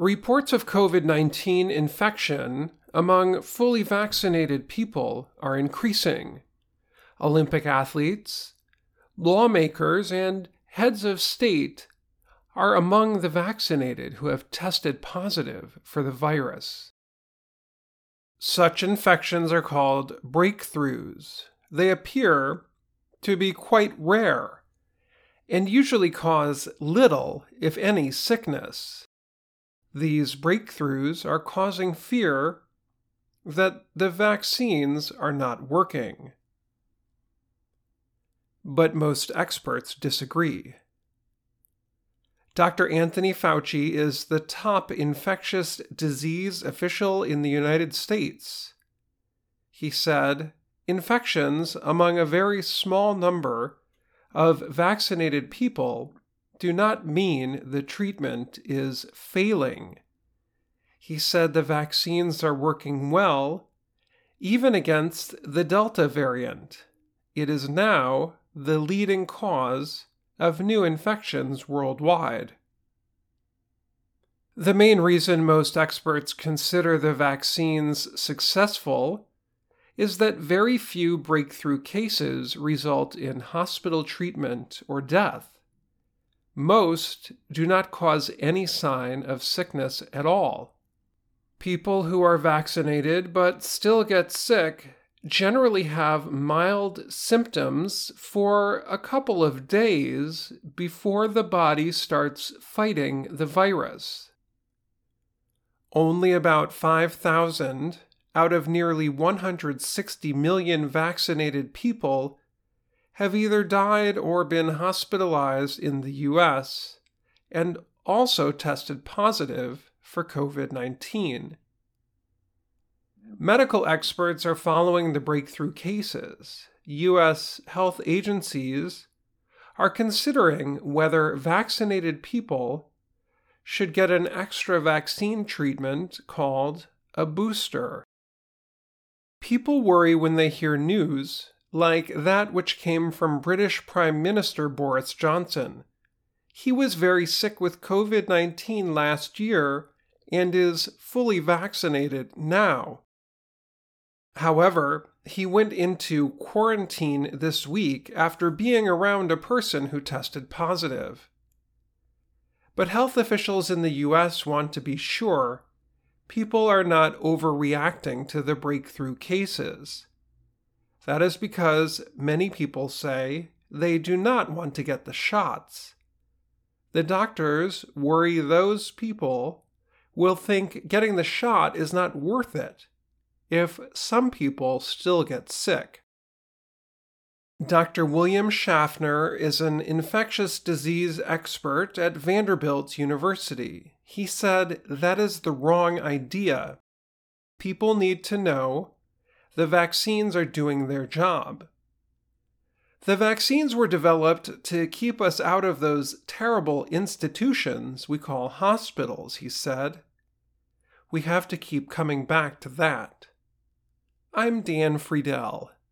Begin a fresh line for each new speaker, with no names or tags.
Reports of COVID 19 infection among fully vaccinated people are increasing. Olympic athletes, lawmakers, and heads of state are among the vaccinated who have tested positive for the virus. Such infections are called breakthroughs. They appear to be quite rare and usually cause little, if any, sickness. These breakthroughs are causing fear that the vaccines are not working. But most experts disagree. Dr. Anthony Fauci is the top infectious disease official in the United States. He said, infections among a very small number of vaccinated people do not mean the treatment is failing. He said the vaccines are working well, even against the Delta variant. It is now the leading cause of new infections worldwide. The main reason most experts consider the vaccines successful is that very few breakthrough cases result in hospital treatment or death. Most do not cause any sign of sickness at all. People who are vaccinated but still get sick generally have mild symptoms for a couple of days before the body starts fighting the virus. Only about 5,000 out of nearly 160 million vaccinated people have either died or been hospitalized in the US and also tested positive for COVID 19. Medical experts are following the breakthrough cases. U.S. health agencies are considering whether vaccinated people should get an extra vaccine treatment called a booster. People worry when they hear news like that which came from British Prime Minister Boris Johnson. He was very sick with COVID 19 last year and is fully vaccinated now. However, he went into quarantine this week after being around a person who tested positive. But health officials in the US want to be sure people are not overreacting to the breakthrough cases. That is because many people say they do not want to get the shots. The doctors worry those people will think getting the shot is not worth it if some people still get sick. Dr. William Schaffner is an infectious disease expert at Vanderbilt University. He said that is the wrong idea. People need to know the vaccines are doing their job. The vaccines were developed to keep us out of those terrible institutions we call hospitals, he said. We have to keep coming back to that. I'm Dan Friedell.